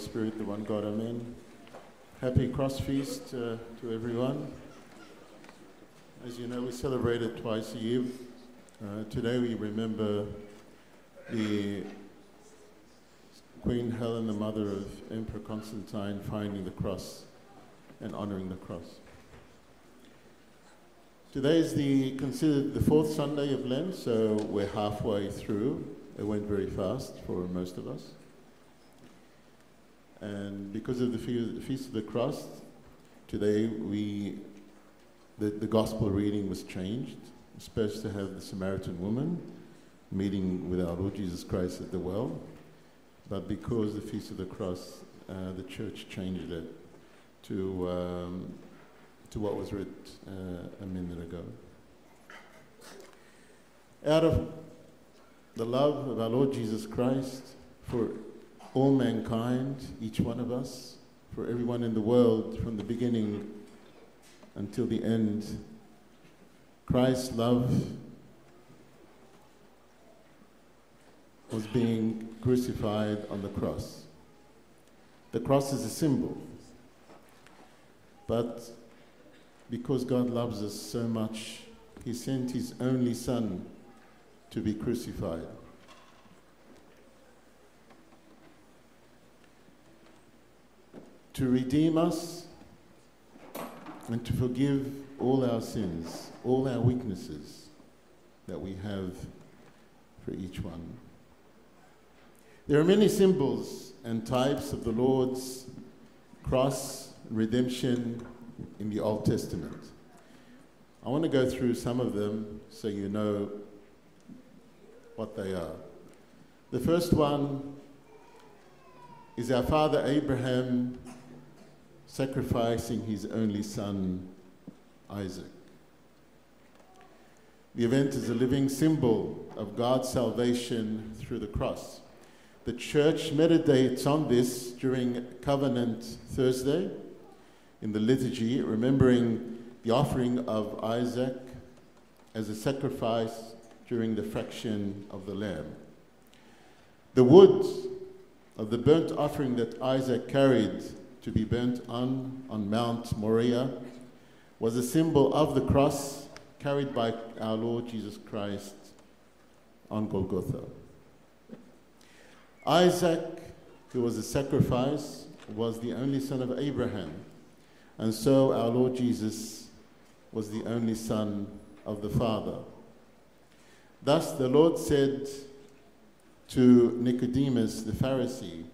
Spirit, the one God, Amen. Happy Cross Feast uh, to everyone. As you know, we celebrate it twice a year. Uh, today we remember the Queen Helen, the mother of Emperor Constantine, finding the cross and honoring the cross. Today is the considered the fourth Sunday of Lent, so we're halfway through. It went very fast for most of us. And because of the Feast of the Cross, today we the, the gospel reading was changed. We're supposed to have the Samaritan woman meeting with our Lord Jesus Christ at the well, but because of the Feast of the Cross, uh, the church changed it to um, to what was read uh, a minute ago. Out of the love of our Lord Jesus Christ for all mankind, each one of us, for everyone in the world from the beginning until the end. Christ's love was being crucified on the cross. The cross is a symbol, but because God loves us so much, He sent His only Son to be crucified. To redeem us and to forgive all our sins, all our weaknesses that we have for each one. There are many symbols and types of the Lord's cross redemption in the Old Testament. I want to go through some of them so you know what they are. The first one is our father Abraham sacrificing his only son, Isaac. The event is a living symbol of God's salvation through the cross. The church meditates on this during Covenant Thursday in the liturgy, remembering the offering of Isaac as a sacrifice during the fraction of the lamb. The wood of the burnt offering that Isaac carried to be burnt on on Mount Moriah was a symbol of the cross carried by our Lord Jesus Christ on Golgotha. Isaac, who was a sacrifice, was the only son of Abraham, and so our Lord Jesus was the only son of the Father. Thus the Lord said to Nicodemus the Pharisee,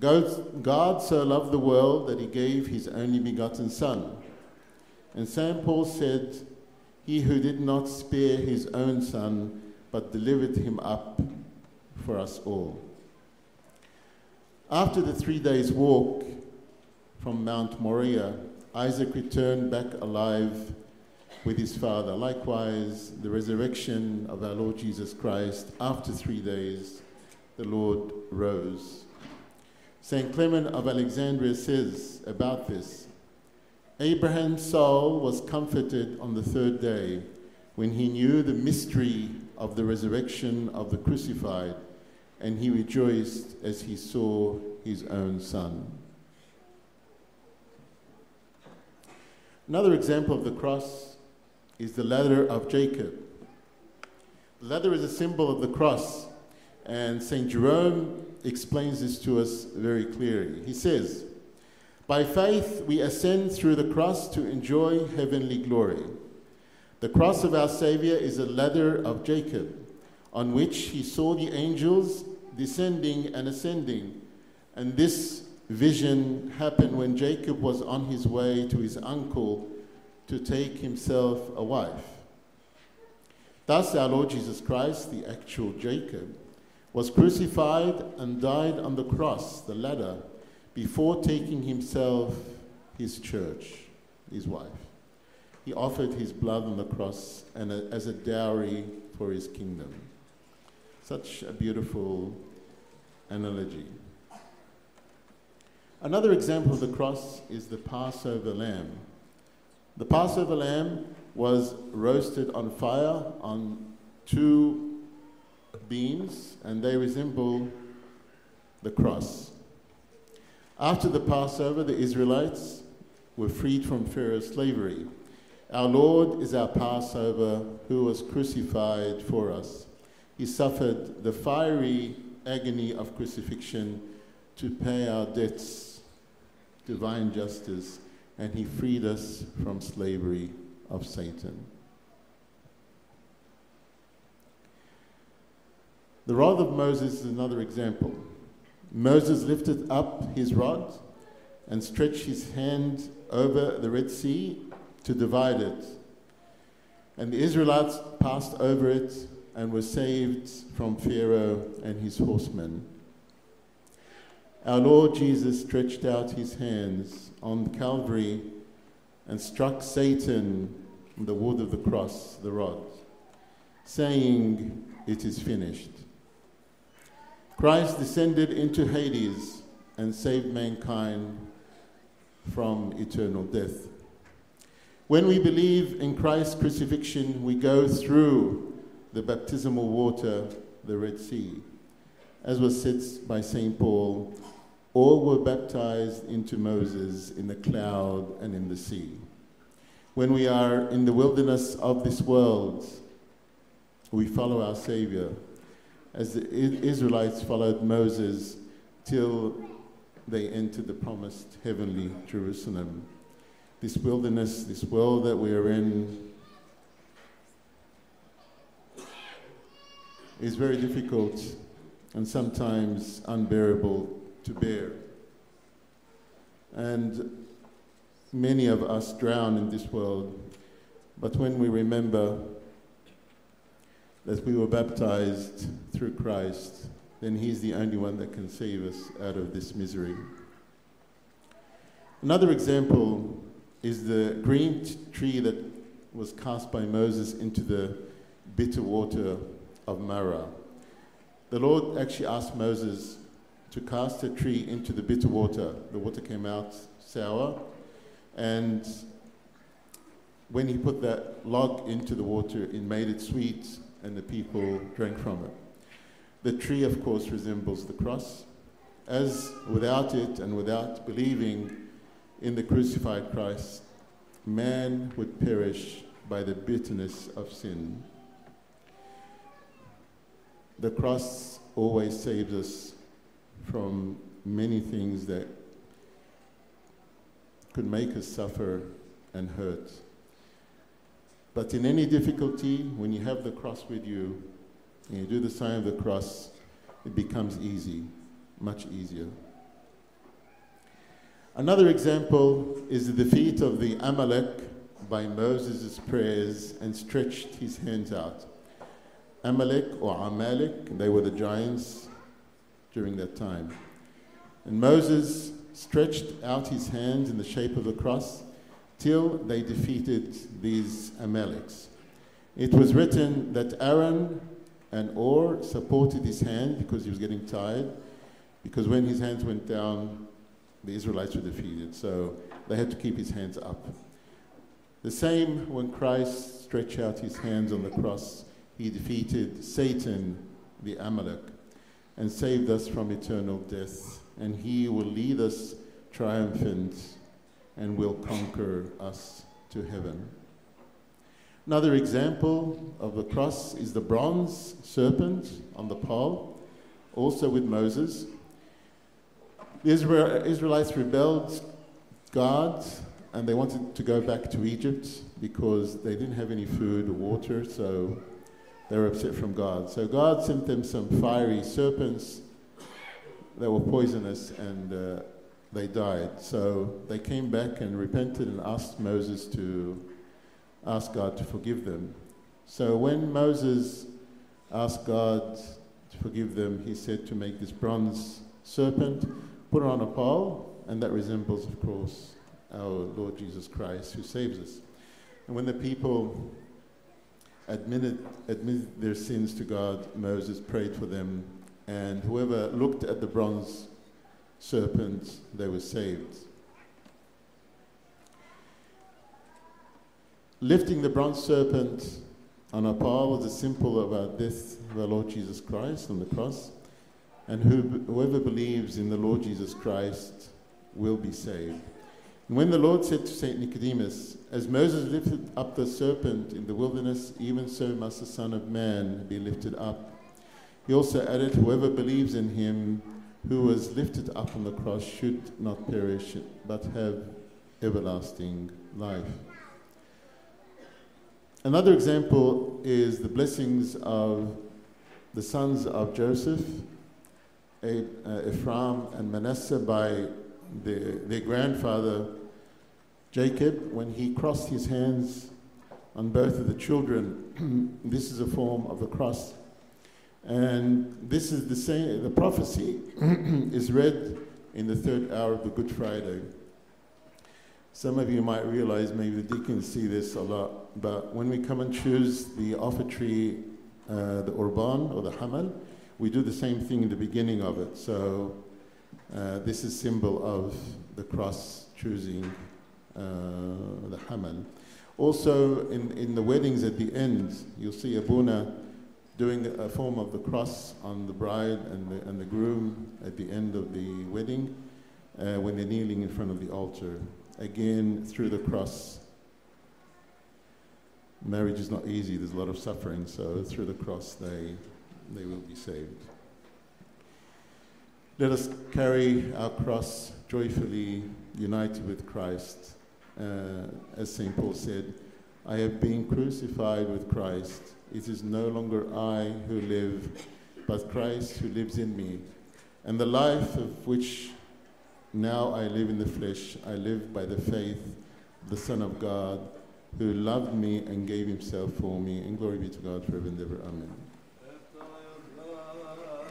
God so loved the world that he gave his only begotten Son. And St. Paul said, He who did not spare his own Son, but delivered him up for us all. After the three days' walk from Mount Moriah, Isaac returned back alive with his father. Likewise, the resurrection of our Lord Jesus Christ, after three days, the Lord rose. St. Clement of Alexandria says about this Abraham's soul was comforted on the third day when he knew the mystery of the resurrection of the crucified, and he rejoiced as he saw his own son. Another example of the cross is the ladder of Jacob. The ladder is a symbol of the cross, and St. Jerome explains this to us very clearly. He says, By faith we ascend through the cross to enjoy heavenly glory. The cross of our Savior is a ladder of Jacob, on which he saw the angels descending and ascending. And this vision happened when Jacob was on his way to his uncle to take himself a wife. Thus, our Lord Jesus Christ, the actual Jacob, was crucified and died on the cross, the ladder, before taking himself his church, his wife. He offered his blood on the cross and a, as a dowry for his kingdom. Such a beautiful analogy. Another example of the cross is the Passover lamb. The Passover lamb was roasted on fire on two beams, and they resemble the cross. After the Passover, the Israelites were freed from Pharaoh's slavery. Our Lord is our Passover who was crucified for us. He suffered the fiery agony of crucifixion to pay our debts, divine justice, and he freed us from slavery of Satan. The rod of Moses is another example. Moses lifted up his rod and stretched his hand over the Red Sea to divide it. And the Israelites passed over it and were saved from Pharaoh and his horsemen. Our Lord Jesus stretched out his hands on Calvary and struck Satan on the wood of the cross, the rod, saying, It is finished. Christ descended into Hades and saved mankind from eternal death. When we believe in Christ's crucifixion, we go through the baptismal water, the Red Sea. As was said by St. Paul, all were baptized into Moses in the cloud and in the sea. When we are in the wilderness of this world, we follow our Savior, as the Israelites followed Moses till they entered the promised heavenly Jerusalem. This wilderness, this world that we are in, is very difficult and sometimes unbearable to bear. And many of us drown in this world, but when we remember that we were baptized through Christ, then He's the only one that can save us out of this misery. Another example is the green t- tree that was cast by Moses into the bitter water of Marah. The Lord actually asked Moses to cast a tree into the bitter water. The water came out sour, and when he put that log into the water, it made it sweet, and the people drank from it. The tree, of course, resembles the cross, as without it and without believing in the crucified Christ, man would perish by the bitterness of sin. The cross always saves us from many things that could make us suffer and hurt. But in any difficulty, when you have the cross with you and you do the sign of the cross, it becomes easy, much easier. Another example is the defeat of the Amalek by Moses' prayers and stretched his hands out. Amalek or Amalek, they were the giants during that time. And Moses stretched out his hands in the shape of a cross till they defeated these Amaleks. It was written that Aaron and Hur supported his hand because he was getting tired, because when his hands went down, the Israelites were defeated. So they had to keep his hands up. The same when Christ stretched out his hands on the cross, he defeated Satan, the Amalek and saved us from eternal death. And he will lead us triumphant and will conquer us to heaven. Another example of the cross is the bronze serpent on the pole, also with Moses. The Israelites rebelled God and they wanted to go back to Egypt because they didn't have any food or water, so they were upset from God. So God sent them some fiery serpents that were poisonous and uh, they died. So they came back and repented and asked Moses to ask God to forgive them. So when Moses asked God to forgive them, he said to make this bronze serpent, put it on a pole, and that resembles, of course, our Lord Jesus Christ who saves us. And when the people admitted, admitted their sins to God, Moses prayed for them, and whoever looked at the bronze serpent, they were saved. Lifting the bronze serpent on a pole was a symbol of our death of our Lord Jesus Christ on the cross. And who, whoever believes in the Lord Jesus Christ will be saved. And when the Lord said to St. Nicodemus, As Moses lifted up the serpent in the wilderness, even so must the Son of Man be lifted up. He also added, Whoever believes in him who was lifted up on the cross should not perish, but have everlasting life. Another example is the blessings of the sons of Joseph, uh, Ephraim and Manasseh, by the, their grandfather Jacob when he crossed his hands on both of the children. this is a form of the cross. And this is the same, the prophecy is read in the third hour of the Good Friday. Some of you might realize, maybe the deacons see this a lot, but when we come and choose the offertory, uh, the Urban or the Hamal, we do the same thing in the beginning of it. So uh, this is symbol of the cross choosing uh, the Hamal. Also, in, in the weddings at the end, you'll see Abuna doing a form of the cross on the bride and the, and the groom at the end of the wedding uh, when they're kneeling in front of the altar. Again, through the cross. Marriage is not easy, there's a lot of suffering, so through the cross they, they will be saved. Let us carry our cross joyfully, united with Christ. Uh, as St. Paul said, I have been crucified with Christ. It is no longer I who live, but Christ who lives in me. And the life of which now I live in the flesh, I live by the faith of the Son of God, who loved me and gave himself for me. And glory be to God forever and ever. Amen.